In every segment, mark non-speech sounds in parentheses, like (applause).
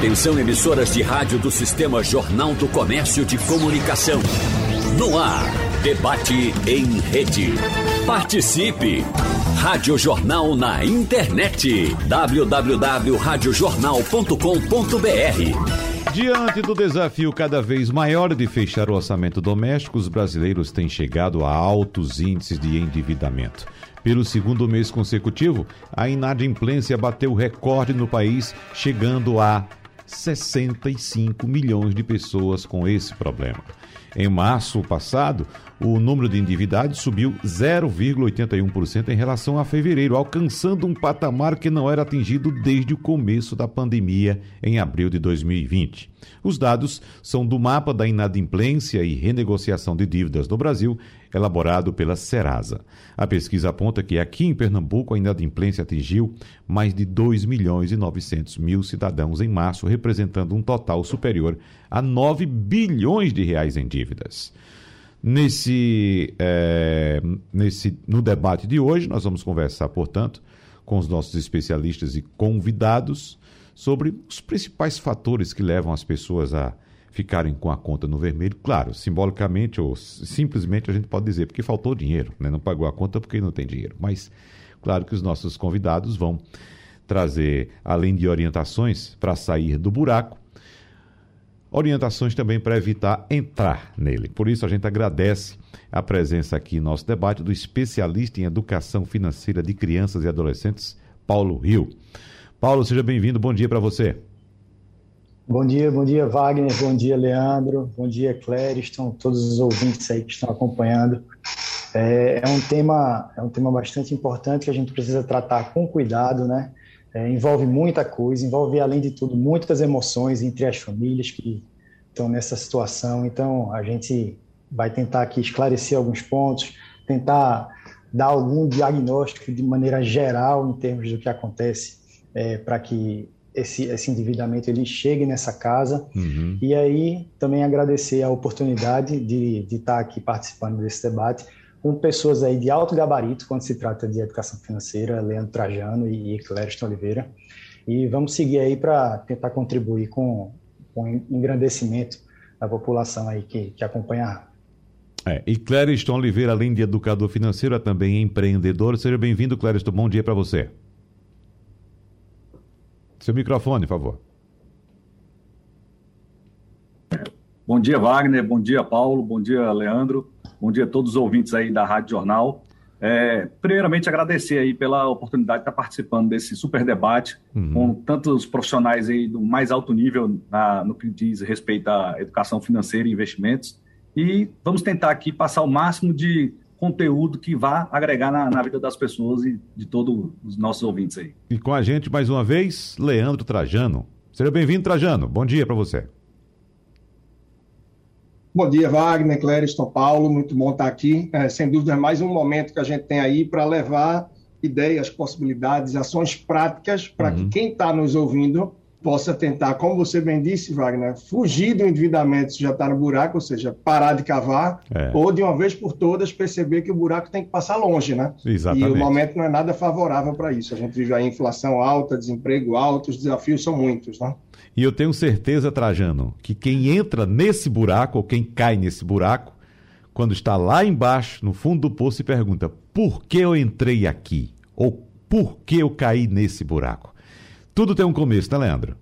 Atenção emissoras de rádio do Sistema Jornal do Comércio de Comunicação. No ar, debate em rede. Participe! Rádio Jornal na internet. www.radiojornal.com.br Diante do desafio cada vez maior de fechar o orçamento doméstico, os brasileiros têm chegado a altos índices de endividamento. Pelo segundo mês consecutivo, a inadimplência bateu recorde no país, chegando a 65 milhões de pessoas com esse problema. Em março passado, o número de endividados subiu 0,81% em relação a fevereiro, alcançando um patamar que não era atingido desde o começo da pandemia em abril de 2020. Os dados são do mapa da inadimplência e renegociação de dívidas no Brasil, elaborado pela Serasa. A pesquisa aponta que aqui em Pernambuco a inadimplência atingiu mais de 2 milhões e 900 mil cidadãos em março, representando um total superior a 9 bilhões de reais em dívidas. Nesse, é, nesse, no debate de hoje, nós vamos conversar, portanto, com os nossos especialistas e convidados sobre os principais fatores que levam as pessoas a ficarem com a conta no vermelho. Claro, simbolicamente ou simplesmente a gente pode dizer porque faltou dinheiro, né? não pagou a conta porque não tem dinheiro. Mas claro que os nossos convidados vão trazer, além de orientações para sair do buraco, orientações também para evitar entrar nele. Por isso a gente agradece a presença aqui em nosso debate do especialista em educação financeira de crianças e adolescentes, Paulo Rio. Paulo, seja bem-vindo. Bom dia para você. Bom dia, bom dia, Wagner. Bom dia, Leandro. Bom dia, Clériston, todos os ouvintes aí que estão acompanhando. É, é, um tema, é um tema bastante importante que a gente precisa tratar com cuidado, né? É, envolve muita coisa, envolve, além de tudo, muitas emoções entre as famílias que estão nessa situação. Então, a gente vai tentar aqui esclarecer alguns pontos, tentar dar algum diagnóstico de maneira geral em termos do que acontece é, para que esse, esse endividamento ele chegue nessa casa. Uhum. E aí também agradecer a oportunidade de, de estar aqui participando desse debate com pessoas aí de alto gabarito quando se trata de educação financeira, Leandro Trajano e Clériston Oliveira. E vamos seguir aí para tentar contribuir com, o engrandecimento da população aí que, que acompanha é, e Clériston Oliveira, além de educador financeiro, é também empreendedor. Seja bem-vindo, Clériston. Bom dia para você. Seu microfone, por favor. Bom dia, Wagner. Bom dia, Paulo. Bom dia, Leandro. Bom dia a todos os ouvintes aí da Rádio Jornal. É, primeiramente, agradecer aí pela oportunidade de estar participando desse super debate uhum. com tantos profissionais aí do mais alto nível na, no que diz respeito à educação financeira e investimentos. E vamos tentar aqui passar o máximo de conteúdo que vá agregar na, na, vida das pessoas e de todos os nossos ouvintes aí. E com a gente mais uma vez, Leandro Trajano. Seja bem-vindo, Trajano. Bom dia para você. Bom dia, Wagner, Clériston, Paulo. Muito bom estar aqui. É, sem dúvida, é mais um momento que a gente tem aí para levar ideias, possibilidades, ações práticas para uhum. que quem está nos ouvindo possa tentar, como você bem disse, Wagner, fugir do endividamento se já está no buraco, ou seja, parar de cavar, é. ou de uma vez por todas perceber que o buraco tem que passar longe, né? Exatamente. E o momento não é nada favorável para isso. A gente vive aí inflação alta, desemprego alto, os desafios são muitos, né? E eu tenho certeza, Trajano, que quem entra nesse buraco, ou quem cai nesse buraco, quando está lá embaixo, no fundo do poço, se pergunta: por que eu entrei aqui? Ou por que eu caí nesse buraco? Tudo tem um começo, né, Leandro?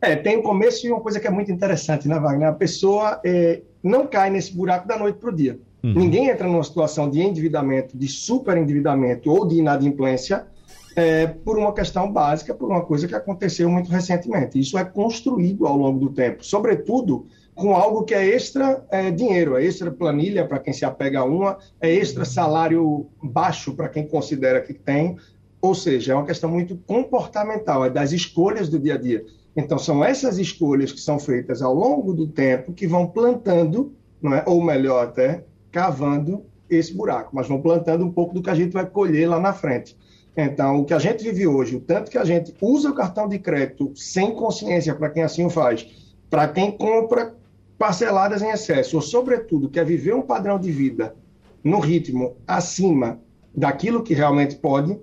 É, tem um começo e uma coisa que é muito interessante, né, Wagner? A pessoa é, não cai nesse buraco da noite para o dia. Uhum. Ninguém entra numa situação de endividamento, de superendividamento ou de inadimplência é, por uma questão básica, por uma coisa que aconteceu muito recentemente. Isso é construído ao longo do tempo, sobretudo com algo que é extra é, dinheiro, é extra planilha para quem se apega a uma, é extra salário baixo para quem considera que tem, ou seja, é uma questão muito comportamental, é das escolhas do dia a dia. Então, são essas escolhas que são feitas ao longo do tempo que vão plantando, não é? ou melhor até, cavando esse buraco, mas vão plantando um pouco do que a gente vai colher lá na frente. Então, o que a gente vive hoje, o tanto que a gente usa o cartão de crédito sem consciência para quem assim o faz, para quem compra parceladas em excesso, ou, sobretudo, quer viver um padrão de vida no ritmo acima daquilo que realmente pode,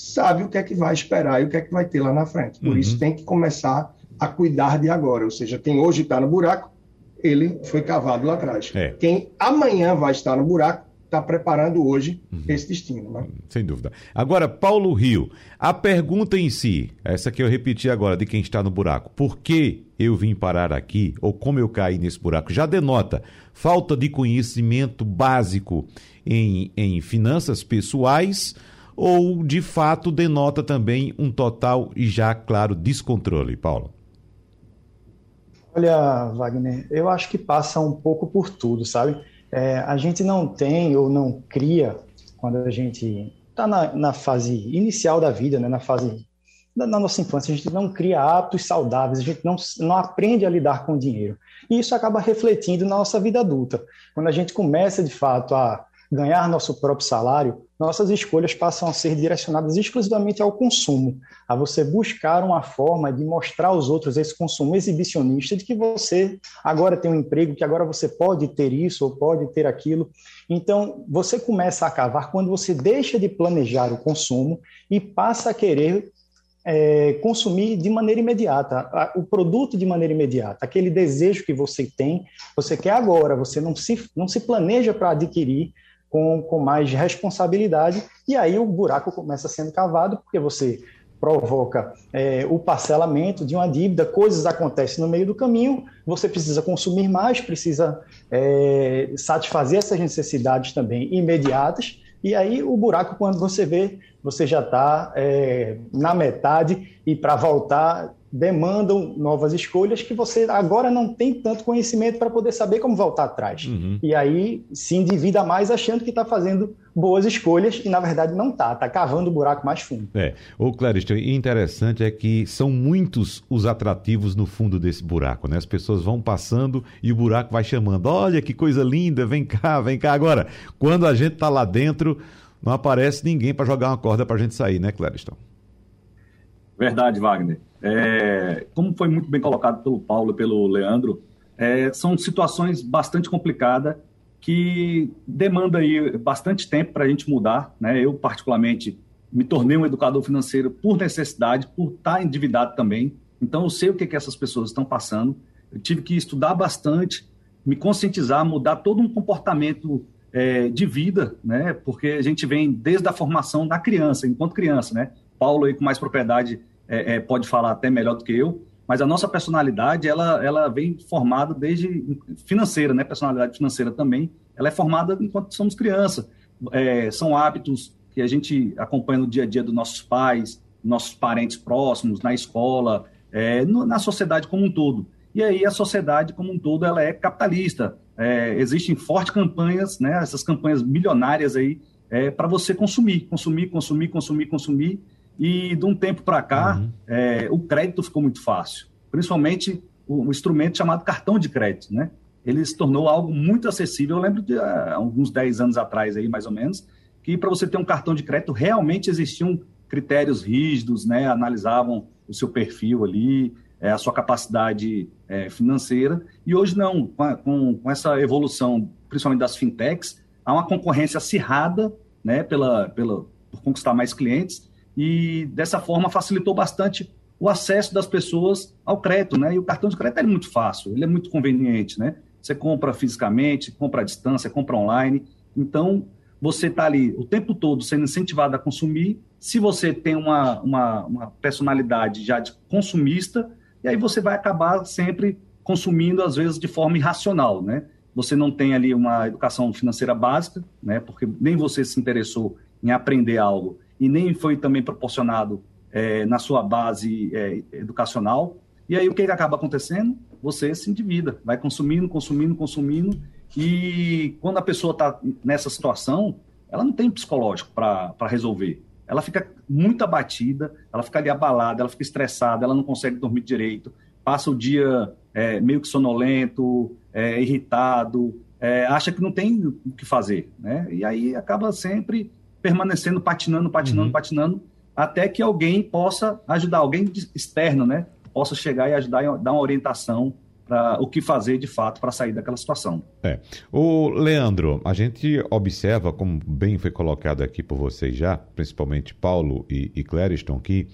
sabe o que é que vai esperar e o que é que vai ter lá na frente. Por uhum. isso tem que começar a cuidar de agora. Ou seja, quem hoje está no buraco, ele foi cavado lá atrás. É. Quem amanhã vai estar no buraco, está preparando hoje uhum. esse destino. Né? Sem dúvida. Agora, Paulo Rio, a pergunta em si, essa que eu repeti agora de quem está no buraco, por que eu vim parar aqui ou como eu caí nesse buraco, já denota falta de conhecimento básico em, em finanças pessoais ou de fato denota também um total e já claro descontrole, Paulo? Olha, Wagner, eu acho que passa um pouco por tudo, sabe? É, a gente não tem ou não cria, quando a gente está na, na, fase inicial da vida, né, na fase da, na nossa infância, a gente não cria hábitos saudáveis, a gente não, não aprende a lidar com o dinheiro. E isso acaba refletindo na nossa vida adulta. Quando a gente começa, de fato, a ganhar nosso próprio salário, nossas escolhas passam a ser direcionadas exclusivamente ao consumo, a você buscar uma forma de mostrar aos outros esse consumo exibicionista de que você agora tem um emprego, que agora você pode ter isso ou pode ter aquilo. Então, você começa a cavar quando você deixa de planejar o consumo e passa a querer é, consumir de maneira imediata, o produto de maneira imediata, aquele desejo que você tem, você quer agora, você não se, não se planeja para adquirir, com, com mais responsabilidade, e aí o buraco começa sendo cavado, porque você provoca é, o parcelamento de uma dívida, coisas acontecem no meio do caminho, você precisa consumir mais, precisa é, satisfazer essas necessidades também imediatas, e aí o buraco, quando você vê, você já está é, na metade, e para voltar demandam novas escolhas que você agora não tem tanto conhecimento para poder saber como voltar atrás. Uhum. E aí se endivida mais achando que está fazendo boas escolhas e na verdade não está, está cavando o buraco mais fundo. É, o Clarice, interessante é que são muitos os atrativos no fundo desse buraco, né? As pessoas vão passando e o buraco vai chamando, olha que coisa linda, vem cá, vem cá. Agora, quando a gente está lá dentro, não aparece ninguém para jogar uma corda para a gente sair, né, Clariston? Verdade, Wagner. É, como foi muito bem colocado pelo Paulo pelo Leandro, é, são situações bastante complicadas que demanda aí bastante tempo para a gente mudar. Né? Eu, particularmente, me tornei um educador financeiro por necessidade, por estar endividado também. Então, eu sei o que, que essas pessoas estão passando. Eu tive que estudar bastante, me conscientizar, mudar todo um comportamento é, de vida, né? Porque a gente vem desde a formação da criança, enquanto criança, né? Paulo aí com mais propriedade é, é, pode falar até melhor do que eu, mas a nossa personalidade, ela, ela vem formada desde financeira, né? Personalidade financeira também, ela é formada enquanto somos criança. É, são hábitos que a gente acompanha no dia a dia dos nossos pais, nossos parentes próximos, na escola, é, no, na sociedade como um todo. E aí a sociedade como um todo ela é capitalista. É, existem fortes campanhas, né? Essas campanhas milionárias aí é, para você consumir, consumir, consumir, consumir, consumir e de um tempo para cá, uhum. é, o crédito ficou muito fácil, principalmente o, instrumento chamado cartão de crédito, né? Ele se tornou algo muito acessível. Eu lembro de há alguns 10 anos atrás, aí, mais ou menos, que para você ter um cartão de crédito realmente existiam critérios rígidos, né? Analisavam o seu perfil ali, é, a sua capacidade é, financeira. E hoje não, com, com, com, essa evolução, principalmente das fintechs, há uma concorrência acirrada, né? Pela, pela, por conquistar mais clientes e dessa forma facilitou bastante o acesso das pessoas ao crédito, né? E o cartão de crédito é muito fácil, ele é muito conveniente, né? Você compra fisicamente, compra à distância, compra online. Então, você está ali o tempo todo sendo incentivado a consumir. Se você tem uma, uma, uma, personalidade já de consumista, e aí você vai acabar sempre consumindo, às vezes, de forma irracional, né? Você não tem ali uma educação financeira básica, né? Porque nem você se interessou em aprender algo e nem foi também proporcionado é, na sua base é, educacional. E aí o que, que acaba acontecendo? Você se endivida, vai consumindo, consumindo, consumindo, e quando a pessoa está nessa situação, ela não tem psicológico para resolver. Ela fica muito abatida, ela fica ali abalada, ela fica estressada, ela não consegue dormir direito, passa o dia é, meio que sonolento, é, irritado, é, acha que não tem o que fazer, né? E aí acaba sempre permanecendo patinando, patinando, uhum. patinando, até que alguém possa ajudar, alguém externo, né? Possa chegar e ajudar e dar uma orientação para o que fazer de fato para sair daquela situação. É. O Leandro, a gente observa, como bem foi colocado aqui por vocês já, principalmente Paulo e, e Clériston, que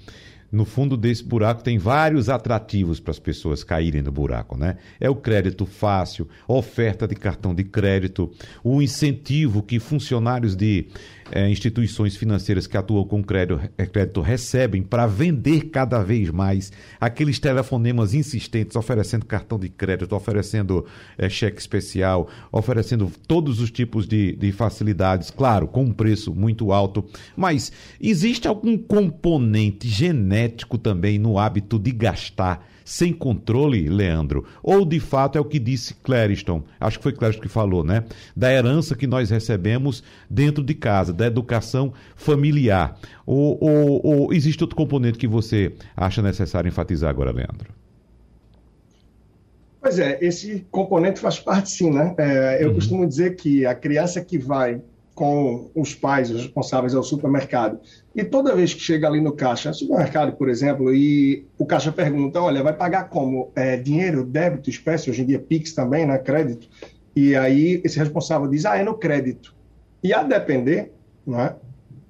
no fundo desse buraco tem vários atrativos para as pessoas caírem no buraco, né? É o crédito fácil, oferta de cartão de crédito, o incentivo que funcionários de é, instituições financeiras que atuam com crédito, é, crédito recebem para vender cada vez mais aqueles telefonemas insistentes oferecendo cartão de crédito, oferecendo é, cheque especial, oferecendo todos os tipos de, de facilidades, claro, com um preço muito alto. Mas existe algum componente genético também no hábito de gastar? Sem controle, Leandro? Ou de fato é o que disse Clériston, acho que foi Clériston que falou, né? Da herança que nós recebemos dentro de casa, da educação familiar. Ou, ou, ou existe outro componente que você acha necessário enfatizar agora, Leandro? Pois é, esse componente faz parte sim, né? É, eu uhum. costumo dizer que a criança que vai com os pais, os responsáveis ao supermercado. E toda vez que chega ali no caixa, supermercado, por exemplo, e o caixa pergunta, olha, vai pagar como? É, dinheiro, débito, espécie, hoje em dia Pix também, né, crédito. E aí esse responsável diz, ah, é no crédito. E a depender, é?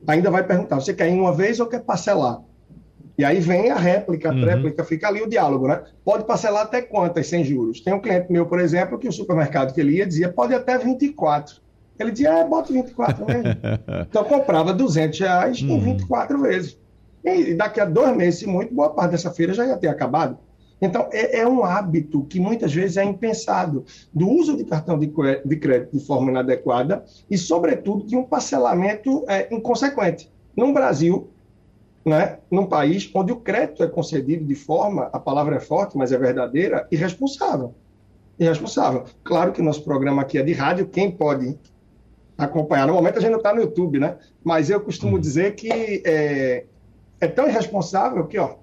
ainda vai perguntar, você quer em uma vez ou quer parcelar? E aí vem a réplica, a uhum. réplica, fica ali o diálogo, né? Pode parcelar até quantas sem juros? Tem um cliente meu, por exemplo, que o supermercado que ele ia dizia, pode até 24. Ele dizia, é, bota 24 vezes. (laughs) então comprava 200 reais em 24 uhum. vezes. E daqui a dois meses, muito, boa parte dessa feira já ia ter acabado. Então, é, é, um hábito que muitas vezes é impensado do uso de cartão de, de crédito de forma inadequada e, sobretudo, de um parcelamento é, inconsequente. No Brasil, né, num país onde o crédito é concedido de forma, a palavra é forte, mas é verdadeira, irresponsável. Irresponsável. Claro que nosso programa aqui é de rádio, quem pode acompanhar. No momento a gente não está no YouTube, né? Mas eu costumo uhum. dizer que é, é, tão irresponsável que, ó,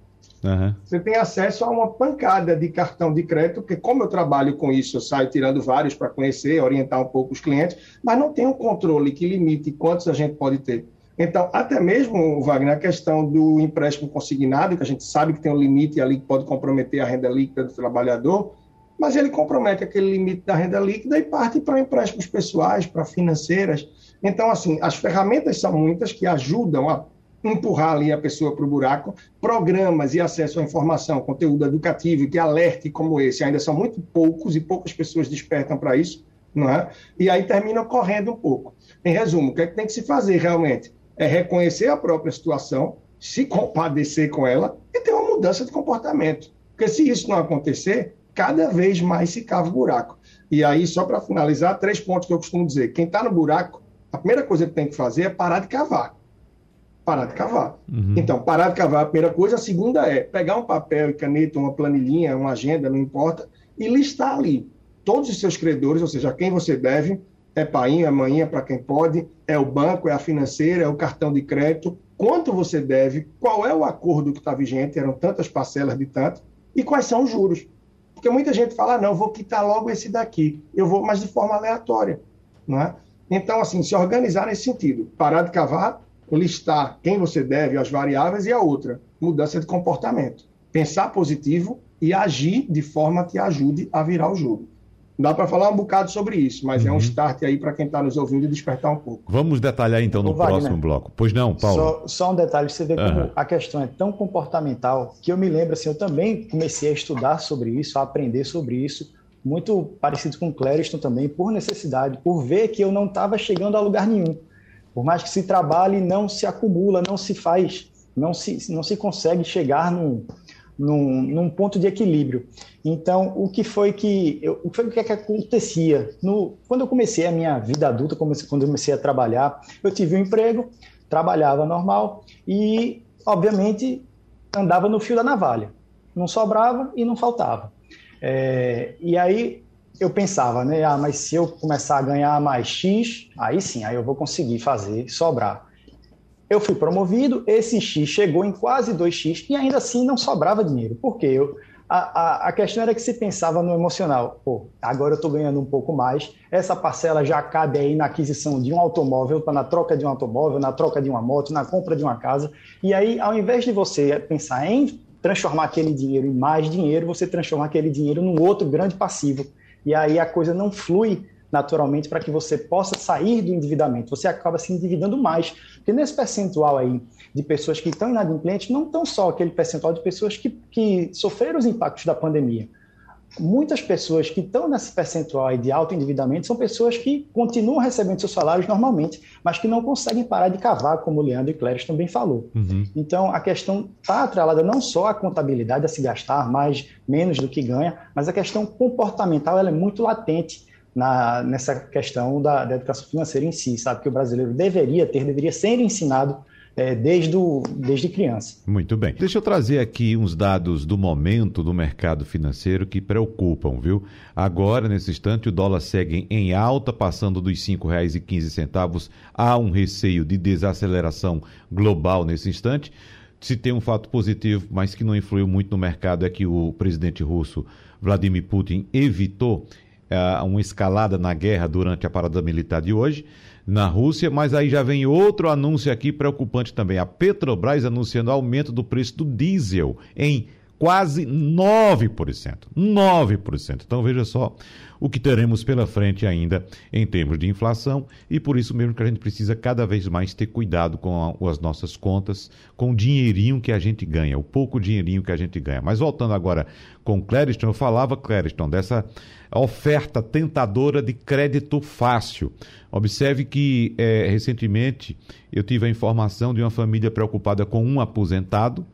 uhum. você tem acesso a uma pancada de cartão de crédito, porque como eu trabalho com isso, eu saio tirando vários para conhecer, orientar um pouco os clientes, mas não tem um controle que limite quantos a gente pode ter. Então, até mesmo, Wagner, a questão do empréstimo consignado, que a gente sabe que tem um limite ali que pode comprometer a renda líquida do trabalhador, mas ele compromete aquele limite da renda líquida e parte para empréstimos pessoais, para financeiras. Então, assim, as ferramentas são muitas que ajudam a empurrar ali a pessoa para o buraco. Programas e acesso à informação, conteúdo educativo que alerte como esse ainda são muito poucos e poucas pessoas despertam para isso, não é? E aí terminam correndo um pouco. Em resumo, o que, é que tem que se fazer realmente? É reconhecer a própria situação, se compadecer com ela e ter uma mudança de comportamento. Porque se isso não acontecer, cada vez mais se cava o buraco. E aí, só para finalizar, três pontos que eu costumo dizer. Quem está no buraco, a primeira coisa que tem que fazer é parar de cavar. Parar de cavar. Uhum. Então, parar de cavar é a primeira coisa. A segunda é pegar um papel e caneta, uma planilhinha, uma agenda, não importa, e listar ali todos os seus credores, ou seja, quem você deve, é pai, é mãe, para quem pode, é o banco, é a financeira, é o cartão de crédito, quanto você deve, qual é o acordo que está vigente, eram tantas parcelas de tanto, e quais são os juros. Porque muita gente fala, ah, não, vou quitar logo esse daqui. Eu vou, mas de forma aleatória. Não é? Então, assim, se organizar nesse sentido. Parar de cavar, listar quem você deve, as variáveis, e a outra, mudança de comportamento. Pensar positivo e agir de forma que ajude a virar o jogo. Dá para falar um bocado sobre isso, mas uhum. é um uhum. start aí para quem está nos ouvindo despertar um pouco. Vamos detalhar então no próximo Wagner, bloco. Pois não, Paulo? Só, só um detalhe, você vê como uhum. a questão é tão comportamental que eu me lembro assim, eu também comecei a estudar sobre isso, a aprender sobre isso, muito parecido com o Clériston também, por necessidade, por ver que eu não estava chegando a lugar nenhum. Por mais que se trabalhe, não se acumula, não se faz, não se, não se consegue chegar num, num, num ponto de equilíbrio. Então, o que foi que, eu, o que, foi que, é acontecia? No, quando eu comecei a minha vida adulta, comecei, quando eu comecei a trabalhar, eu tive um emprego, trabalhava normal e, obviamente, andava no fio da navalha. Não sobrava e não faltava. É, e aí eu pensava, né? Ah, mas se eu começar a ganhar mais X, aí sim, aí eu vou conseguir fazer sobrar. Eu fui promovido, esse X chegou em quase 2X e ainda assim não sobrava dinheiro. Por quê? Eu, a, a, a, questão era que se pensava no emocional. Pô, agora eu estou ganhando um pouco mais, essa parcela já cabe aí na aquisição de um automóvel, na troca de um automóvel, na troca de uma moto, na compra de uma casa. E aí, ao invés de você pensar em transformar aquele dinheiro em mais dinheiro, você transformar aquele dinheiro num outro grande passivo. E aí a coisa não flui naturalmente para que você possa sair do endividamento. Você acaba se endividando mais. Porque nesse percentual aí de pessoas que estão inadimplentes, não tão só aquele percentual de pessoas que, que sofreram os impactos da pandemia. Muitas pessoas que estão nesse percentual aí de alto endividamento são pessoas que continuam recebendo seus salários normalmente, mas que não conseguem parar de cavar, como o Leandro e Cléris também falou. Uhum. Então, a questão está atrelada não só à contabilidade, a se gastar mais, menos do que ganha, mas a questão comportamental ela é muito latente na, nessa questão da, da, educação financeira em si, sabe? Que o brasileiro deveria ter, deveria ser ensinado é, desde, desde criança. Muito bem. Deixa eu trazer aqui uns dados do momento do mercado financeiro que preocupam, viu? Agora, nesse instante, o dólar segue em alta, passando dos R$ 5,15. Há um receio de desaceleração global nesse instante. Se tem um fato positivo, mas que não influiu muito no mercado, é que o presidente russo Vladimir Putin evitou uma escalada na guerra durante a parada militar de hoje na Rússia, mas aí já vem outro anúncio aqui preocupante também. A Petrobras anunciando aumento do preço do diesel em quase 9%. 9%. Então veja só o que teremos pela frente ainda em termos de inflação e por isso mesmo que a gente precisa cada vez mais ter cuidado com as nossas contas, com o dinheirinho que a gente ganha, o pouco dinheirinho que a gente ganha. Mas voltando agora com Clériston, eu falava, Clériston, dessa oferta tentadora de crédito fácil. Observe que é, recentemente eu tive a informação de uma família preocupada com um aposentado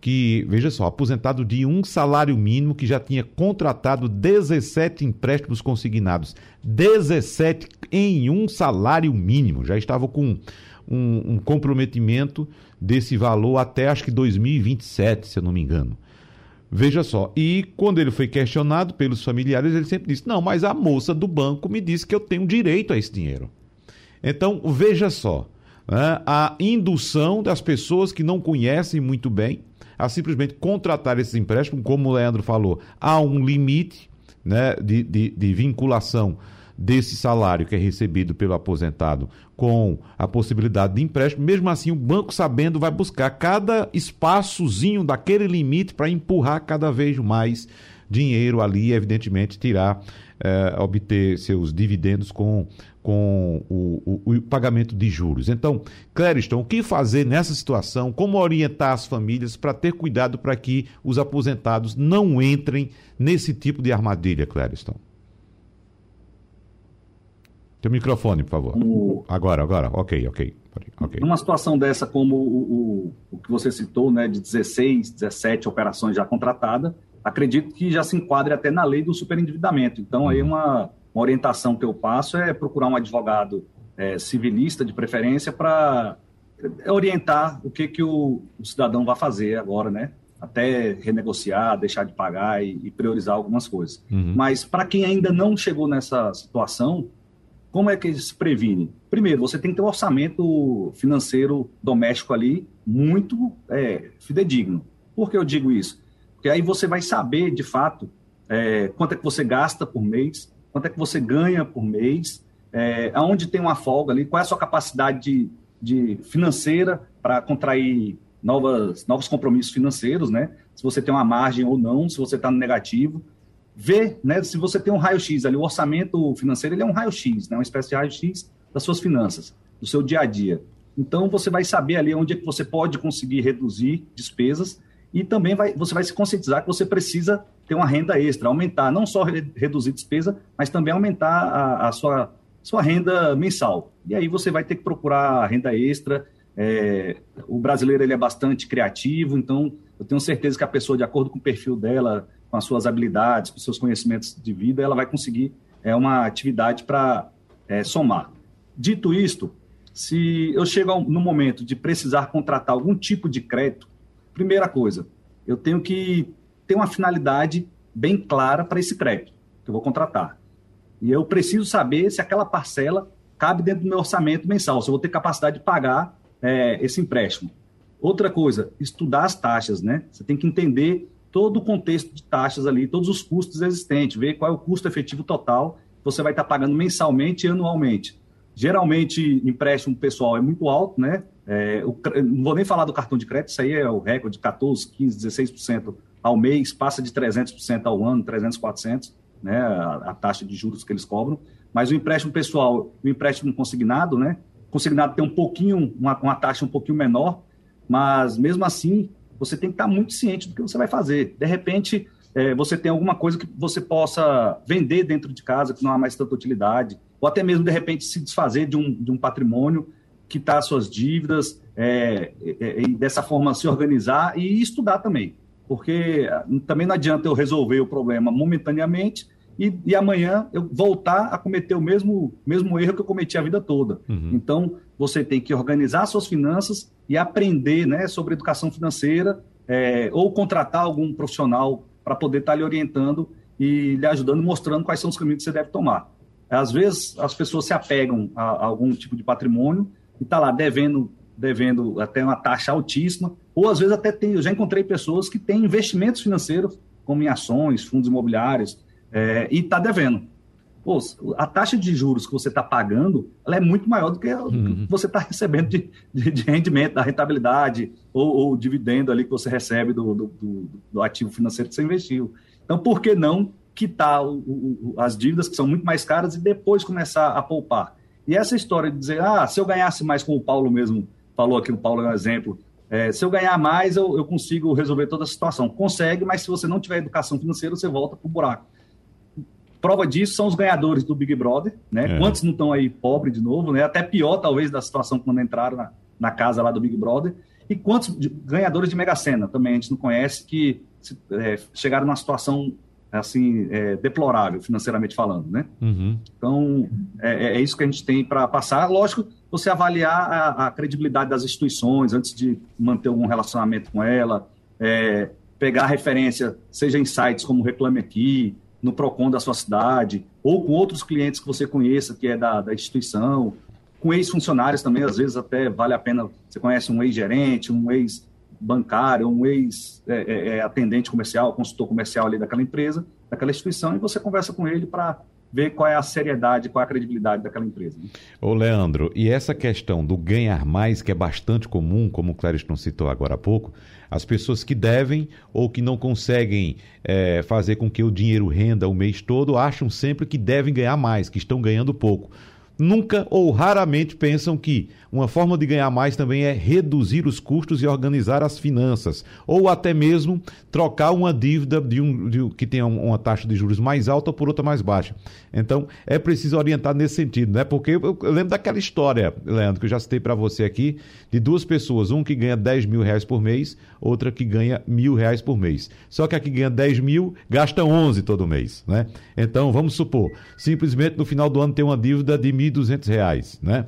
que, veja só, aposentado de um salário mínimo que já tinha contratado 17 empréstimos consignados. 17 em um salário mínimo. Já estava com um, um comprometimento desse valor até acho que 2027, se eu não me engano. Veja só, e quando ele foi questionado pelos familiares, ele sempre disse: Não, mas a moça do banco me disse que eu tenho direito a esse dinheiro. Então, veja só, né, a indução das pessoas que não conhecem muito bem a simplesmente contratar esses empréstimos, como o Leandro falou, há um limite né, de, de, de vinculação desse salário que é recebido pelo aposentado com a possibilidade de empréstimo, mesmo assim o banco sabendo vai buscar cada espaçozinho daquele limite para empurrar cada vez mais dinheiro ali e evidentemente tirar, eh, obter seus dividendos com com o, o, o, pagamento de juros. Então, Clériston, o que fazer nessa situação? Como orientar as famílias para ter cuidado para que os aposentados não entrem nesse tipo de armadilha, Clériston? Teu microfone, por favor. O... Agora, agora. Ok, ok. okay. Numa situação dessa, como o, o, que você citou, né, de 16, 17 operações já contratadas, acredito que já se enquadre até na lei do superendividamento. Então, aí uma uma orientação que eu passo é procurar um advogado é, civilista, de preferência, para orientar o que, que o, o, cidadão vai fazer agora, né? Até renegociar, deixar de pagar e, e priorizar algumas coisas. Uhum. Mas para quem ainda não chegou nessa situação, como é que se previne? Primeiro, você tem que ter um orçamento financeiro doméstico ali muito é, fidedigno. Por que eu digo isso? Porque aí você vai saber, de fato, é, quanto é que você gasta por mês, quanto é que você ganha por mês, é, aonde tem uma folga ali, qual é a sua capacidade de, de financeira para contrair novas, novos compromissos financeiros, né? Se você tem uma margem ou não, se você está no negativo. Ver, né, se você tem um raio-x ali, o orçamento financeiro ele é um raio-x, né, uma espécie de raio-x das suas finanças, do seu dia a dia. Então, você vai saber ali onde é que você pode conseguir reduzir despesas e também vai, você vai se conscientizar que você precisa ter uma renda extra, aumentar, não só reduzir despesa, mas também aumentar a, a sua, sua renda mensal. E aí você vai ter que procurar renda extra. É, o brasileiro ele é bastante criativo, então eu tenho certeza que a pessoa, de acordo com o perfil dela, com as suas habilidades, com os seus conhecimentos de vida, ela vai conseguir é, uma atividade para é, somar. Dito isto, se eu chego no momento de precisar contratar algum tipo de crédito, primeira coisa, eu tenho que tem uma finalidade bem clara para esse crédito que eu vou contratar. E eu preciso saber se aquela parcela cabe dentro do meu orçamento mensal, se eu vou ter capacidade de pagar é, esse empréstimo. Outra coisa, estudar as taxas, né? Você tem que entender todo o contexto de taxas ali, todos os custos existentes, ver qual é o custo efetivo total que você vai estar pagando mensalmente e anualmente. Geralmente, empréstimo pessoal é muito alto, né? É, o, não vou nem falar do cartão de crédito, isso aí é o recorde, 14, 15, 16% ao mês, passa de 300% ao ano, 300, 400, né, a, a, taxa de juros que eles cobram. Mas o empréstimo pessoal, o empréstimo consignado, né, consignado tem um pouquinho, uma, uma taxa um pouquinho menor, mas mesmo assim, você tem que estar muito ciente do que você vai fazer. De repente, é, você tem alguma coisa que você possa vender dentro de casa, que não há mais tanta utilidade, ou até mesmo, de repente, se desfazer de um, de um patrimônio, quitar suas dívidas, é, é, e dessa forma se organizar e estudar também. Porque também não adianta eu resolver o problema momentaneamente e, e, amanhã eu voltar a cometer o mesmo, mesmo erro que eu cometi a vida toda. Uhum. Então, você tem que organizar suas finanças e aprender né, sobre educação financeira é, ou contratar algum profissional para poder estar lhe orientando e lhe ajudando, mostrando quais são os caminhos que você deve tomar. Às vezes, as pessoas se apegam a, a algum tipo de patrimônio e está lá devendo, devendo até uma taxa altíssima, ou às vezes até tem, eu já encontrei pessoas que têm investimentos financeiros, como em ações, fundos imobiliários, é, e está devendo. Pô, a taxa de juros que você está pagando ela é muito maior do que uhum. você está recebendo de, de, de, rendimento, da rentabilidade ou, ou, dividendo ali que você recebe do, do, do, do, ativo financeiro que você investiu. Então, por que não quitar o, o, as dívidas que são muito mais caras e depois começar a poupar? E essa história de dizer, ah, se eu ganhasse mais, como o Paulo mesmo falou aqui, o Paulo é um exemplo, é, se eu ganhar mais, eu, eu consigo resolver toda a situação. Consegue, mas se você não tiver educação financeira, você volta para o buraco. Prova disso são os ganhadores do Big Brother, né? É. Quantos não estão aí pobre de novo, né? Até pior, talvez, da situação quando entraram na, na casa lá do Big Brother. E quantos de, ganhadores de Mega Sena também a gente não conhece que é, chegaram numa situação assim é, deplorável financeiramente falando, né? Uhum. Então é, é, é, isso que a gente tem para passar. Lógico, você avaliar a, a, credibilidade das instituições antes de manter algum relacionamento com ela, é, pegar referência, seja em sites como Reclame Aqui, no PROCON da sua cidade, ou com outros clientes que você conheça, que é da, da instituição, com ex-funcionários também, às vezes até vale a pena, você conhece um ex-gerente, um ex-bancário, um ex-atendente é, é, comercial, consultor comercial ali daquela empresa, daquela instituição, e você conversa com ele para ver qual é a seriedade, qual é a credibilidade daquela empresa. Né? Ô Leandro, e essa questão do ganhar mais, que é bastante comum, como o Clariston citou agora há pouco, as pessoas que devem ou que não conseguem é, fazer com que o dinheiro renda o mês todo acham sempre que devem ganhar mais, que estão ganhando pouco nunca ou raramente pensam que uma forma de ganhar mais também é reduzir os custos e organizar as finanças, ou até mesmo trocar uma dívida de um, de, que tenha uma taxa de juros mais alta por outra mais baixa. Então, é preciso orientar nesse sentido, né? Porque eu, eu lembro daquela história, Leandro, que eu já citei para você aqui, de duas pessoas, um que ganha 10 mil reais por mês, outra que ganha mil reais por mês. Só que a que ganha 10 mil gasta 11 todo mês, né? Então, vamos supor, simplesmente no final do ano tem uma dívida de R$ 1.200, né?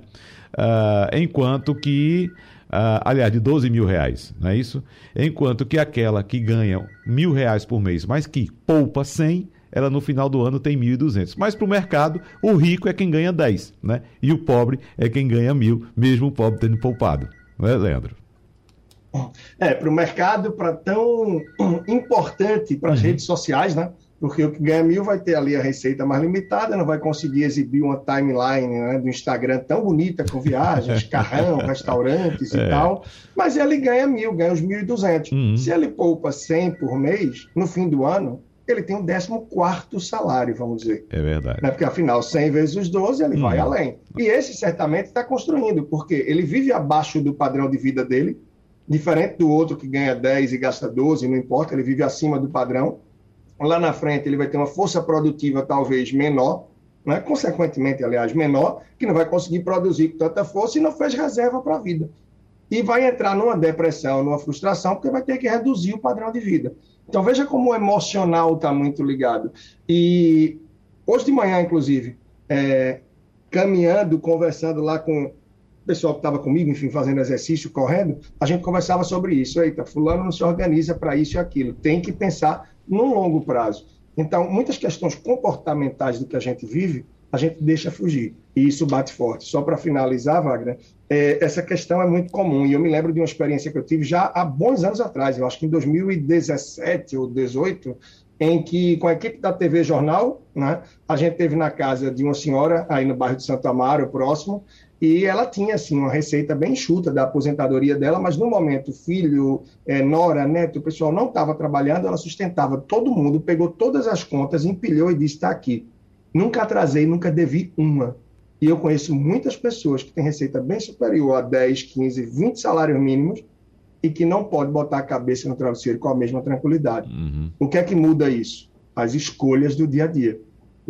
Uh, enquanto que, uh, aliás, de 12 mil reais, não é isso? Enquanto que aquela que ganha mil reais por mês, mas que poupa 100, ela no final do ano tem 1.200. Mas para o mercado, o rico é quem ganha 10, né? E o pobre é quem ganha mil, mesmo o pobre tendo poupado. Não é, Leandro? É, para o mercado, para tão importante para as uhum. redes sociais, né? Porque o que ganha mil vai ter ali a receita mais limitada, não vai conseguir exibir uma timeline né, do Instagram tão bonita com viagens, (laughs) carrão, restaurantes é. e tal, mas ele ganha mil, ganha os mil e duzentos. Uhum. Se ele poupa 100 por mês, no fim do ano, ele tem um décimo quarto salário, vamos dizer. É verdade. Né? Porque, afinal, 100 vezes os 12, ele uhum. vai além. E esse, certamente, está construindo, porque ele vive abaixo do padrão de vida dele, diferente do outro que ganha 10 e gasta 12, não importa, ele vive acima do padrão, lá na frente ele vai ter uma força produtiva talvez menor, né? consequentemente, aliás, menor, que não vai conseguir produzir com tanta força e não fez reserva para a vida. E vai entrar numa depressão, numa frustração, porque vai ter que reduzir o padrão de vida. Então veja como o emocional está muito ligado. E hoje de manhã, inclusive, é, caminhando, conversando lá com o pessoal que estava comigo, enfim, fazendo exercício, correndo, a gente conversava sobre isso. Eita, fulano não se organiza para isso e aquilo. Tem que pensar no longo prazo. Então, muitas questões comportamentais do que a gente vive, a gente deixa fugir. E isso bate forte. Só para finalizar, Wagner, é, essa questão é muito comum. E eu me lembro de uma experiência que eu tive já há bons anos atrás, eu acho que em 2017 ou 2018, em que, com a equipe da TV Jornal, né, a gente teve na casa de uma senhora, aí no bairro de Santo Amaro, próximo, E ela tinha, assim, uma receita bem chuta da aposentadoria dela, mas no momento, filho, é, nora, neto, o pessoal não estava trabalhando, ela sustentava todo mundo, pegou todas as contas, empilhou e disse: está aqui. Nunca atrasei, nunca devi uma. E eu conheço muitas pessoas que têm receita bem superior a 10, 15, 20 salários mínimos e que não pode botar a cabeça no travesseiro com a mesma tranquilidade. Uhum. O que é que muda isso? As escolhas do dia a dia,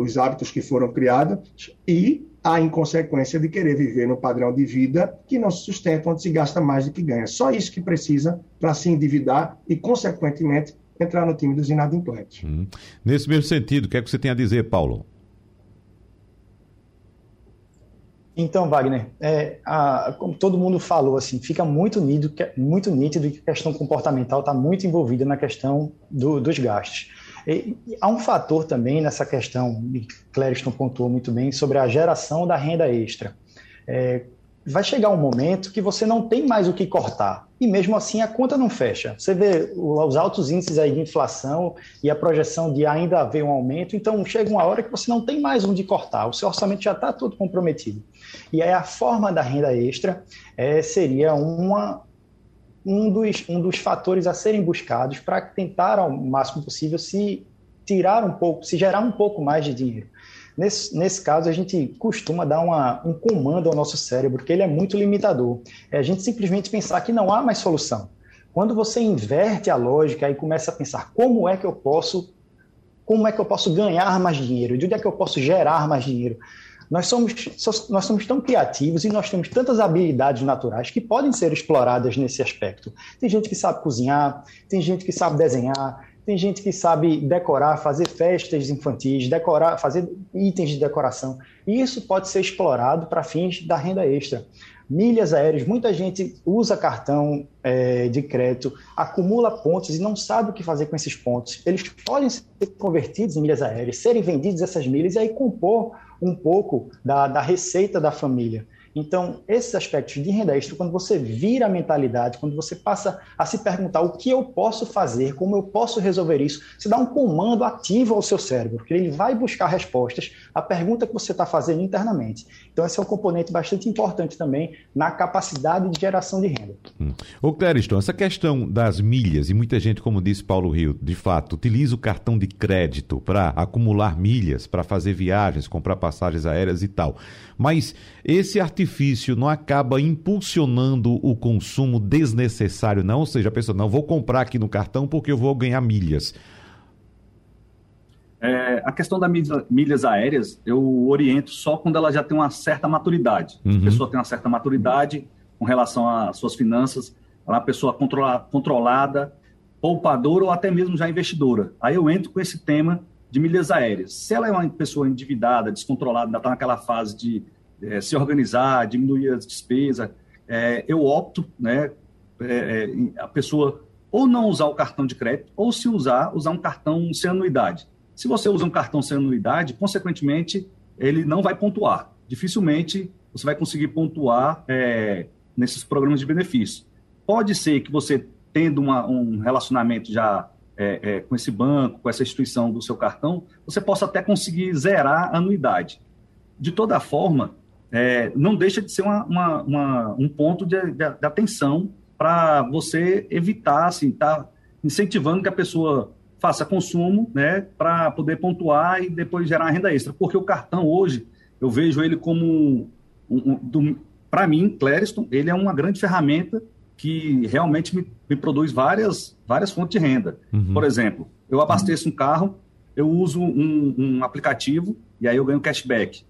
os hábitos que foram criados e a inconsequência de querer viver no padrão de vida que não se sustenta, onde se gasta mais do que ganha. Só isso que precisa para se endividar e, consequentemente, entrar no time dos inadimplentes. Hum. Nesse mesmo sentido, o que é que você tem a dizer, Paulo? Então, Wagner, é, a, como todo mundo falou, assim, fica muito nítido, muito nítido que a questão comportamental está muito envolvida na questão do, dos gastos. E, há um fator também nessa questão, e Clériston pontuou muito bem, sobre a geração da renda extra. É, vai chegar um momento que você não tem mais o que cortar. E mesmo assim a conta não fecha. Você vê os altos índices aí de inflação e a projeção de ainda haver um aumento, então chega uma hora que você não tem mais onde cortar, o seu orçamento já está todo comprometido. E aí a forma da renda extra é, seria uma, um dos, um dos fatores a serem buscados para tentar, ao máximo possível, se tirar um pouco, se gerar um pouco mais de dinheiro. Nesse, nesse caso, a gente costuma dar uma, um comando ao nosso cérebro, porque ele é muito limitador. É a gente simplesmente pensar que não há mais solução. Quando você inverte a lógica e começa a pensar como é que eu posso, como é que eu posso ganhar mais dinheiro, de onde é que eu posso gerar mais dinheiro, nós somos, nós somos tão criativos e nós temos tantas habilidades naturais que podem ser exploradas nesse aspecto. Tem gente que sabe cozinhar, tem gente que sabe desenhar, tem gente que sabe decorar, fazer festas infantis, decorar, fazer itens de decoração. E isso pode ser explorado para fins da renda extra. Milhas aéreas, muita gente usa cartão é, de crédito, acumula pontos e não sabe o que fazer com esses pontos. Eles podem ser convertidos em milhas aéreas, serem vendidos essas milhas e aí compor um pouco da, da receita da família. Então, esses aspectos de renda extra, quando você vira a mentalidade, quando você passa a se perguntar o que eu posso fazer, como eu posso resolver isso, você dá um comando ativo ao seu cérebro, porque ele vai buscar respostas à pergunta que você está fazendo internamente. Então, esse é um componente bastante importante também na capacidade de geração de renda. Hum. Ô, Clériston, essa questão das milhas, e muita gente, como disse Paulo Rio, de fato, utiliza o cartão de crédito para acumular milhas, para fazer viagens, comprar passagens aéreas e tal. Mas esse artifício não acaba impulsionando o consumo desnecessário, não? Ou seja, a pessoa, não, vou comprar aqui no cartão porque eu vou ganhar milhas. É, a questão das milhas, milhas, aéreas, eu oriento só quando ela já tem uma certa maturidade. Uhum. A pessoa tem uma certa maturidade com relação às suas finanças, ela é uma pessoa controla, controlada, poupadora ou até mesmo já investidora. Aí eu entro com esse tema de milhas aéreas. Se ela é uma pessoa endividada, descontrolada, ainda está naquela fase de é, se organizar, diminuir as despesas, é, eu opto, né, é, a pessoa ou não usar o cartão de crédito, ou se usar, usar um cartão sem anuidade. Se você usa um cartão sem anuidade, consequentemente, ele não vai pontuar. Dificilmente você vai conseguir pontuar nesses programas de benefício. Pode ser que você, tendo uma, um relacionamento já é, é, com esse banco, com essa instituição do seu cartão, você possa até conseguir zerar a anuidade. De toda forma, é, não deixa de ser uma, uma, uma, um ponto de, de, de atenção para você evitar, assim, tá incentivando que a pessoa faça consumo, né, para poder pontuar e depois gerar renda extra. Porque o cartão hoje, eu vejo ele como, um, um, para mim, Clériston, ele é uma grande ferramenta que realmente me, me produz várias, várias fontes de renda. Uhum. Por exemplo, eu abasteço um carro, eu uso um, um aplicativo e aí eu ganho cashback.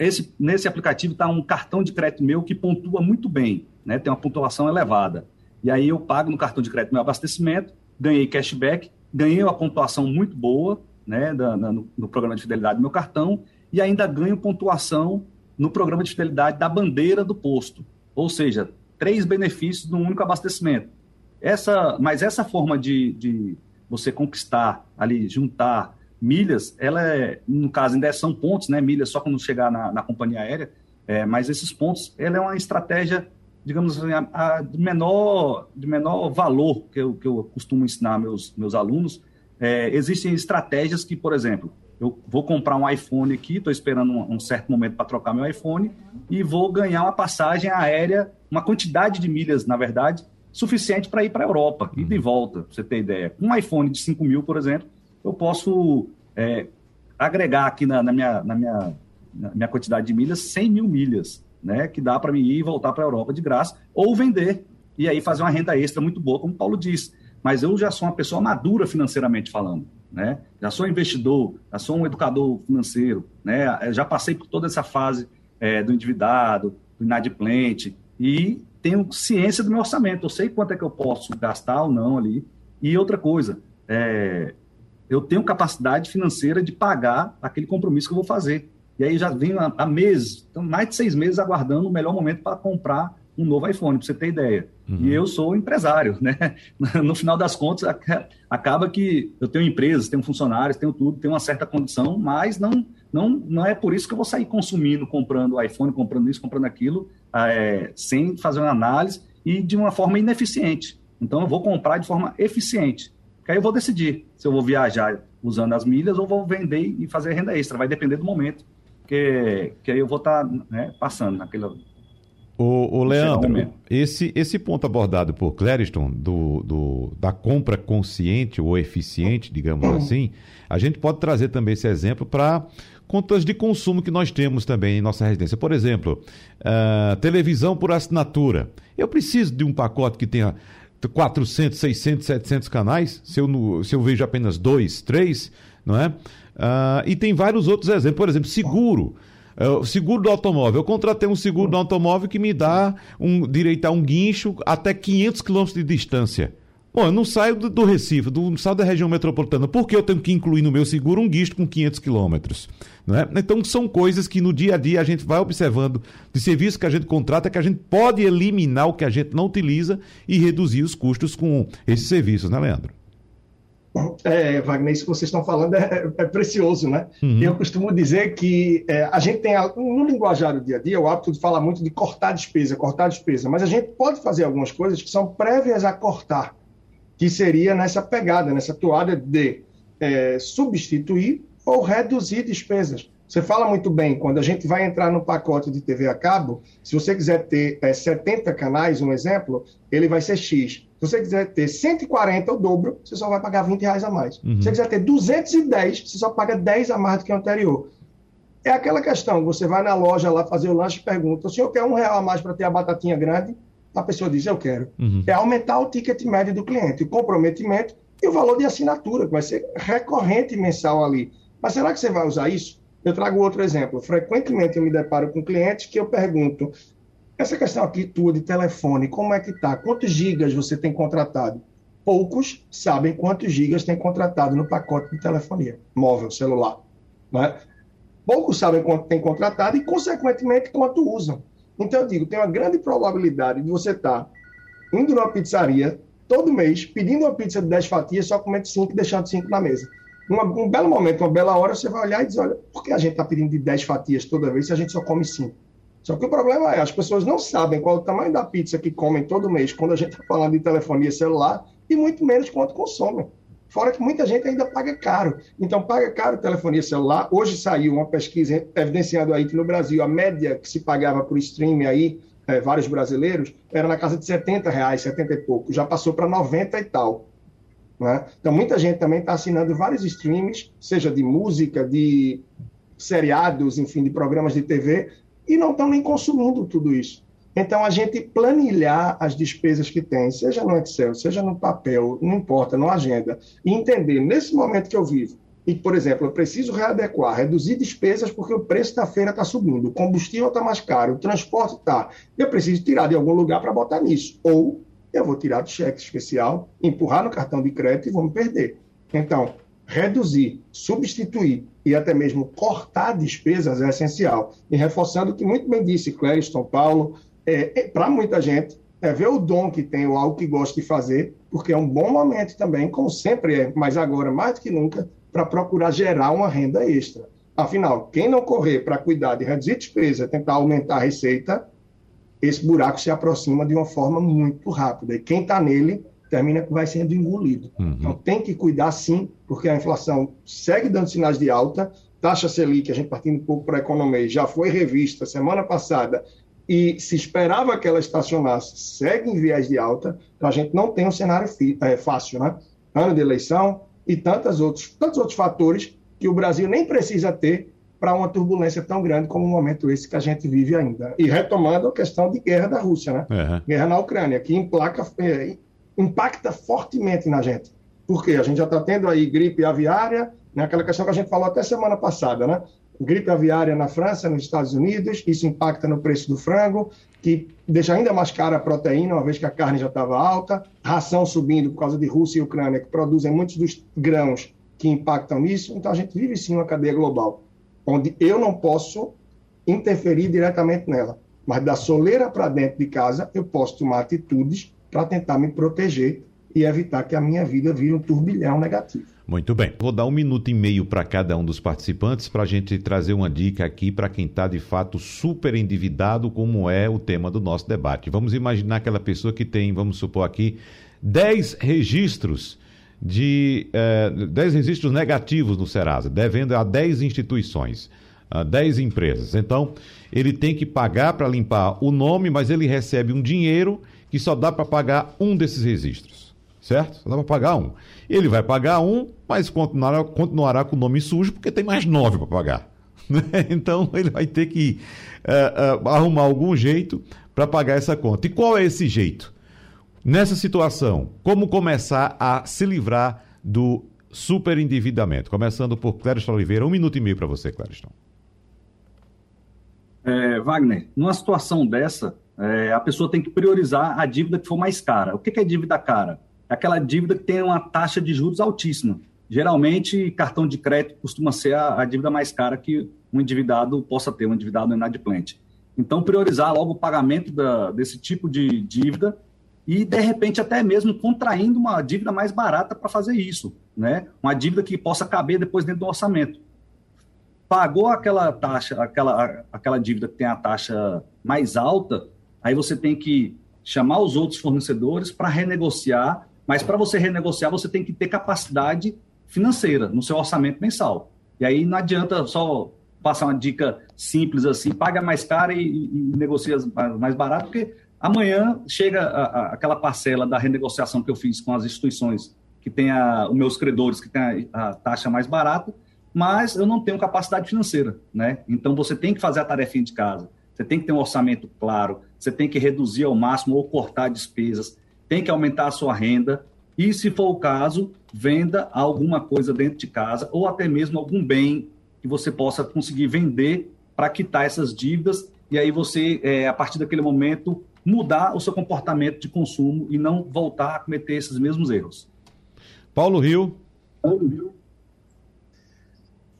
Esse, nesse aplicativo está um cartão de crédito meu que pontua muito bem, né? tem uma pontuação elevada. E aí eu pago no cartão de crédito meu abastecimento, ganhei cashback, ganhei uma pontuação muito boa né, da, da, no, no, programa de fidelidade do meu cartão e ainda ganho pontuação no programa de fidelidade da bandeira do posto. Ou seja, três benefícios num único abastecimento. Essa, mas essa forma de, de você conquistar ali, juntar milhas, ela é, no caso, ainda são pontos, né? Milhas só quando chegar na, na companhia aérea, é, mas esses pontos, ela é uma estratégia, digamos assim, a, a, de, menor, de menor valor que eu, que eu costumo ensinar meus, meus alunos. É, existem estratégias que, por exemplo, eu vou comprar um iPhone aqui, estou esperando um, um, certo momento para trocar meu iPhone e vou ganhar uma passagem aérea, uma quantidade de milhas, na verdade, suficiente para ir para a Europa, e de volta, para você ter ideia. Com um iPhone de 5 mil, por exemplo, eu posso é, agregar aqui na, na, minha, na, minha, na minha quantidade de milhas 100 mil milhas, né, que dá para mim ir e voltar para a Europa de graça, ou vender, e aí fazer uma renda extra muito boa, como o Paulo disse. Mas eu já sou uma pessoa madura financeiramente falando né? Já sou investidor, já sou um educador financeiro, né? Já passei por toda essa fase é, do endividado, do inadimplente e tenho ciência do meu orçamento. Eu sei quanto é que eu posso gastar ou não ali. E outra coisa, é, eu tenho capacidade financeira de pagar aquele compromisso que eu vou fazer. E aí já venho há, há meses, então mais de seis meses aguardando o melhor momento para comprar um novo iPhone, para você ter ideia. Uhum. E eu sou empresário, né? (laughs) No final das contas, acaba que eu tenho empresas, tenho funcionários, tenho tudo, tenho uma certa condição, mas não, não, não é por isso que eu vou sair consumindo, comprando iPhone, comprando isso, comprando aquilo, é, sem fazer uma análise e de uma forma ineficiente. Então, eu vou comprar de forma eficiente. Que aí eu vou decidir se eu vou viajar usando as milhas ou vou vender e fazer renda extra. Vai depender do momento que, que aí eu vou estar tá, né, passando naquela o, o Leandro, esse, esse ponto abordado por Clériston, do, do, da compra consciente ou eficiente, digamos (coughs) assim, a gente pode trazer também esse exemplo para contas de consumo que nós temos também em nossa residência. Por exemplo, uh, televisão por assinatura. Eu preciso de um pacote que tenha 400, 600, 700 canais, se eu, se eu vejo apenas dois, três, não é? Uh, e tem vários outros exemplos. Por exemplo, seguro. Uh, seguro do automóvel. Eu contratei um seguro do automóvel que me dá um direito a um guincho até 500 quilômetros de distância. Bom, eu não saio do, do Recife, do, não saio da região metropolitana. Por que eu tenho que incluir no meu seguro um guincho com 500 quilômetros? Né? Então, são coisas que no dia a dia a gente vai observando de serviço que a gente contrata, que a gente pode eliminar o que a gente não utiliza e reduzir os custos com esses serviços, né, Leandro? É, Wagner, isso que vocês estão falando é, é precioso, né? Uhum. Eu costumo dizer que é, a gente tem, no linguajar do dia a dia, o hábito de falar muito de cortar despesa, cortar despesa, mas a gente pode fazer algumas coisas que são prévias a cortar, que seria nessa pegada, nessa toada de é, substituir ou reduzir despesas. Você fala muito bem, quando a gente vai entrar no pacote de TV a cabo, se você quiser ter é, 70 canais, um exemplo, ele vai ser X. Se você quiser ter 140, o dobro, você só vai pagar 20 reais a mais. Uhum. Se você quiser ter 210, você só paga 10 a mais do que o anterior. É aquela questão, você vai na loja lá fazer o lanche e pergunta, o senhor quer um real a mais para ter a batatinha grande? A pessoa diz, eu quero. Uhum. É aumentar o ticket médio do cliente, o comprometimento e o valor de assinatura, que vai ser recorrente mensal ali. Mas será que você vai usar isso? Eu trago outro exemplo. Frequentemente eu me deparo com clientes que eu pergunto, essa questão aqui tua de telefone, como é que tá? Quantos gigas você tem contratado? Poucos sabem quantos gigas tem contratado no pacote de telefonia móvel, celular. Né? Poucos sabem quanto tem contratado e, consequentemente, quanto usam. Então, eu digo, tem uma grande probabilidade de você estar tá indo numa pizzaria todo mês, pedindo uma pizza de 10 fatias, só comendo 5 e deixando 5 na mesa. Uma, um belo momento, uma bela hora, você vai olhar e dizer, olha, por que a gente está pedindo de 10 fatias toda vez se a gente só come 5? Só que o problema é, as pessoas não sabem qual é o tamanho da pizza que comem todo mês quando a gente está falando de telefonia celular e muito menos quanto consomem. Fora que muita gente ainda paga caro. Então, paga caro telefonia celular. Hoje saiu uma pesquisa evidenciando aí que no Brasil a média que se pagava por streaming aí, é, vários brasileiros, era na casa de 70 reais, 70 e pouco. Já passou para 90 e tal. Né? Então, muita gente também está assinando vários streams, seja de música, de seriados, enfim, de programas de TV, e não estão nem consumindo tudo isso. Então, a gente planilhar as despesas que tem, seja no Excel, seja no papel, não importa, na agenda, e entender, nesse momento que eu vivo, e, por exemplo, eu preciso readequar, reduzir despesas porque o preço da feira está subindo, o combustível está mais caro, o transporte está. Eu preciso tirar de algum lugar para botar nisso. Ou eu vou tirar do cheque especial, empurrar no cartão de crédito e vou me perder. Então, reduzir, substituir e até mesmo cortar despesas é essencial. E reforçando o que muito bem disse Clériston Paulo, é, é para muita gente, é ver o dom que tem ou algo que gosta de fazer, porque é um bom momento também, como sempre é, mas agora mais do que nunca, para procurar gerar uma renda extra. Afinal, quem não correr para cuidar de reduzir despesa, tentar aumentar a receita, esse buraco se aproxima de uma forma muito rápida. E quem está nele termina que vai sendo engolido. Uhum. Então tem que cuidar sim, porque a inflação segue dando sinais de alta, taxa Selic, a gente partindo um pouco para a economia, já foi revista semana passada e se esperava que ela estacionasse, segue em viés de alta, então a gente não tem um cenário é, fácil, né? Ano de eleição e tantos outros, tantos outros fatores que o Brasil nem precisa ter para uma turbulência tão grande como o momento esse que a gente vive ainda. E retomando a questão de guerra da Rússia, né? Uhum. Guerra na Ucrânia, que implaca, é, impacta fortemente na gente. Porque a gente já está tendo aí gripe aviária, né? aquela questão que a gente falou até semana passada, né? Gripe aviária na França, nos Estados Unidos, isso impacta no preço do frango, que deixa ainda mais cara a proteína, uma vez que a carne já estava alta, ração subindo por causa de Rússia e Ucrânia, que produzem muitos dos grãos que impactam nisso. Então a gente vive sim uma cadeia global onde eu não posso interferir diretamente nela. Mas da soleira para dentro de casa, eu posso tomar atitudes para tentar me proteger e evitar que a minha vida vire um turbilhão negativo. Muito bem. Vou dar um minuto e meio para cada um dos participantes para a gente trazer uma dica aqui para quem está de fato super endividado, como é o tema do nosso debate. Vamos imaginar aquela pessoa que tem, vamos supor aqui, 10 registros de eh, 10 registros negativos no Serasa, devendo a 10 instituições, a 10 empresas. Então, ele tem que pagar para limpar o nome, mas ele recebe um dinheiro que só dá para pagar um desses registros, certo? Só dá para pagar um. Ele vai pagar um, mas continuará, continuará com o nome sujo, porque tem mais nove para pagar. (laughs) Né? Então, ele vai ter que uh, uh, arrumar algum jeito para pagar essa conta. E qual é esse jeito? Nessa situação, como começar a se livrar do superendividamento? Começando por Clériston Oliveira, um minuto e meio para você, Clériston. É, Wagner, numa situação dessa, é, a pessoa tem que priorizar a dívida que for mais cara. O que, que é dívida cara? É aquela dívida que tem uma taxa de juros altíssima. Geralmente, cartão de crédito costuma ser a, a dívida mais cara que um endividado possa ter, um endividado inadimplente. Então, priorizar logo o pagamento da, desse tipo de dívida e, de repente, até mesmo contraindo uma dívida mais barata para fazer isso, né? Uma dívida que possa caber depois dentro do orçamento. Pagou aquela taxa, aquela, aquela dívida que tem a taxa mais alta, aí você tem que chamar os outros fornecedores para renegociar, mas para você renegociar, você tem que ter capacidade financeira no seu orçamento mensal. E aí não adianta só passar uma dica simples assim, paga mais caro e, e, negocia mais barato, porque Amanhã chega a, a, aquela parcela da renegociação que eu fiz com as instituições que tem a, os meus credores que tem a, a, taxa mais barata, mas eu não tenho capacidade financeira, né? Então você tem que fazer a tarefinha de casa, você tem que ter um orçamento claro, você tem que reduzir ao máximo ou cortar despesas, tem que aumentar a sua renda e, se for o caso, venda alguma coisa dentro de casa ou até mesmo algum bem que você possa conseguir vender para quitar essas dívidas e aí você, é, a partir daquele momento, mudar o seu comportamento de consumo e não voltar a cometer esses mesmos erros. Paulo Rio. Paulo Rio.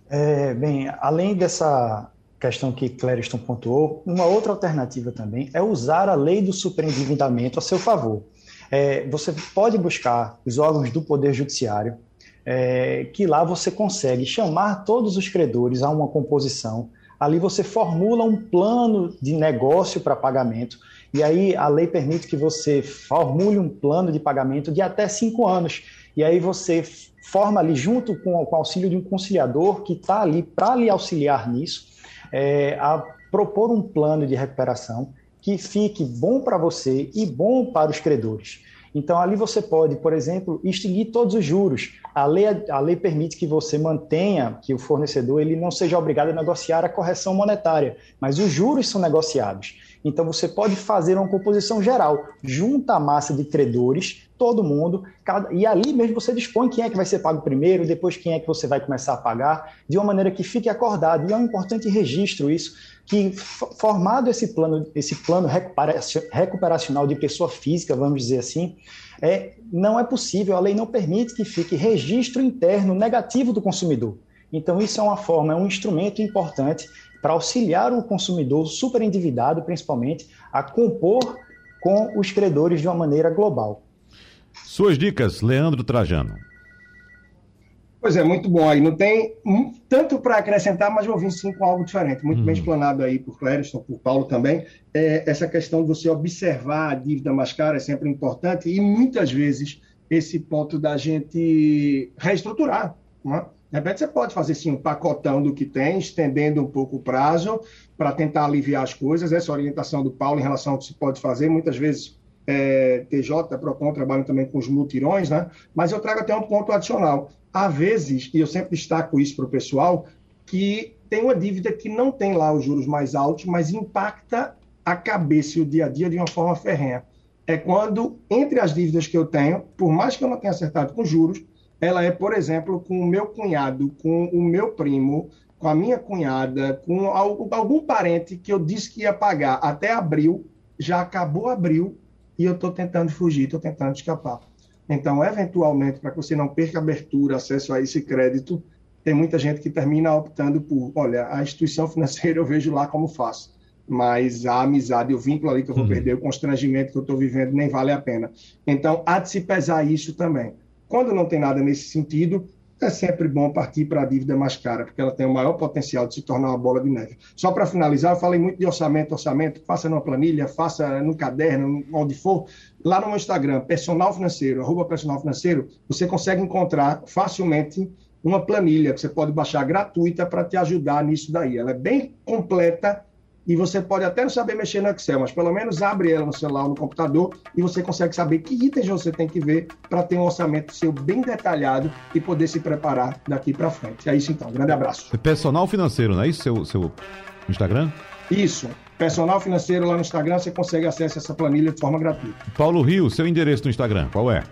É, bem, além dessa questão que Clériston pontuou, uma outra alternativa também é usar a lei do superendividamento a seu favor. É, você pode buscar os órgãos do Poder Judiciário, é, que lá você consegue chamar todos os credores a uma composição. Ali você formula um plano de negócio para pagamento e aí a lei permite que você formule um plano de pagamento de até cinco anos. E aí você forma ali, junto com, com o auxílio de um conciliador que está ali para lhe auxiliar nisso, é, a propor um plano de recuperação que fique bom para você e bom para os credores. Então, ali você pode, por exemplo, extinguir todos os juros. A lei, a lei permite que você mantenha que o fornecedor ele não seja obrigado a negociar a correção monetária, mas os juros são negociados. Então você pode fazer uma composição geral, junta a massa de credores, todo mundo, cada, e ali mesmo você dispõe quem é que vai ser pago primeiro, depois quem é que você vai começar a pagar, de uma maneira que fique acordado. E é um importante registro isso, que formado esse plano, esse plano recuperacional de pessoa física, vamos dizer assim, é, não é possível, a lei não permite que fique registro interno negativo do consumidor. Então, isso é uma forma, é um instrumento importante para auxiliar o consumidor super endividado, principalmente, a compor com os credores de uma maneira global. Suas dicas, Leandro Trajano. Pois é, muito bom aí. Não tem tanto para acrescentar, mas vou vir sim com algo diferente. Muito bem uhum. explanado aí por Clériston, por Paulo também. É, essa questão de você observar a dívida mais cara é sempre importante e muitas vezes esse ponto da gente reestruturar. Né? De repente você pode fazer sim um pacotão do que tem, estendendo um pouco o prazo para tentar aliviar as coisas. Essa orientação do Paulo em relação ao que se pode fazer, muitas vezes é, TJ, PROCON trabalham também com os multirões, né? mas eu trago até um ponto adicional. Há vezes, e eu sempre destaco isso para o pessoal, que tem uma dívida que não tem lá os juros mais altos, mas impacta a cabeça e o dia a dia de uma forma ferrenha. É quando, entre as dívidas que eu tenho, por mais que eu não tenha acertado com juros, ela é, por exemplo, com o meu cunhado, com o meu primo, com a minha cunhada, com algum parente que eu disse que ia pagar até abril, já acabou abril, e eu estou tentando fugir, estou tentando escapar. Então, eventualmente, para que você não perca abertura, acesso a esse crédito, tem muita gente que termina optando por, olha, a instituição financeira eu vejo lá como faço, mas a amizade, o vínculo ali que eu vou uhum. perder, o constrangimento que eu estou vivendo, nem vale a pena. Então, há de se pesar isso também. Quando não tem nada nesse sentido, é sempre bom partir para a dívida mais cara, porque ela tem o maior potencial de se tornar uma bola de neve. Só para finalizar, eu falei muito de orçamento, orçamento, faça numa planilha, faça no caderno, onde for. Lá no meu Instagram, personal financeiro, arroba personal financeiro, você consegue encontrar facilmente uma planilha que você pode baixar gratuita para te ajudar nisso daí. Ela é bem completa e você pode até não saber mexer no Excel, mas pelo menos abre ela no celular ou no computador e você consegue saber que itens você tem que ver para ter um orçamento seu bem detalhado e poder se preparar daqui para frente. É isso então, grande abraço. É personal financeiro, não é isso seu, seu Instagram? Isso, personal financeiro lá no Instagram, você consegue acesso a essa planilha de forma gratuita. Paulo Rio, seu endereço no Instagram, qual é?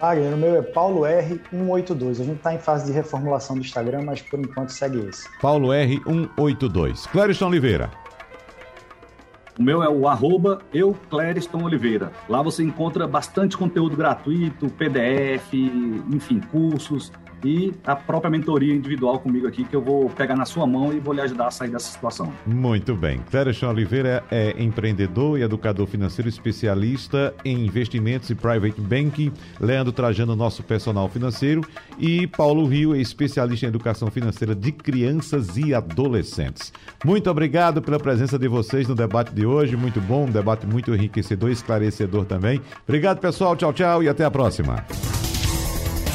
Wagner, o meu é Paulo R182. A gente está em fase de reformulação do Instagram, mas por enquanto segue esse. Paulo R182. Clériston Oliveira. O meu é o arroba eu, Clériston Oliveira. Lá você encontra bastante conteúdo gratuito, PDF, enfim, cursos e a própria mentoria individual comigo aqui, que eu vou pegar na sua mão e vou lhe ajudar a sair dessa situação. Muito bem. Clérison Oliveira é empreendedor e educador financeiro especialista em investimentos e private banking. Leandro Trajano, nosso personal financeiro. E Paulo Rio é especialista em educação financeira de crianças e adolescentes. Muito obrigado pela presença de vocês no debate de hoje. Muito bom, um debate muito enriquecedor esclarecedor também. Obrigado, pessoal. Tchau, tchau e até a próxima.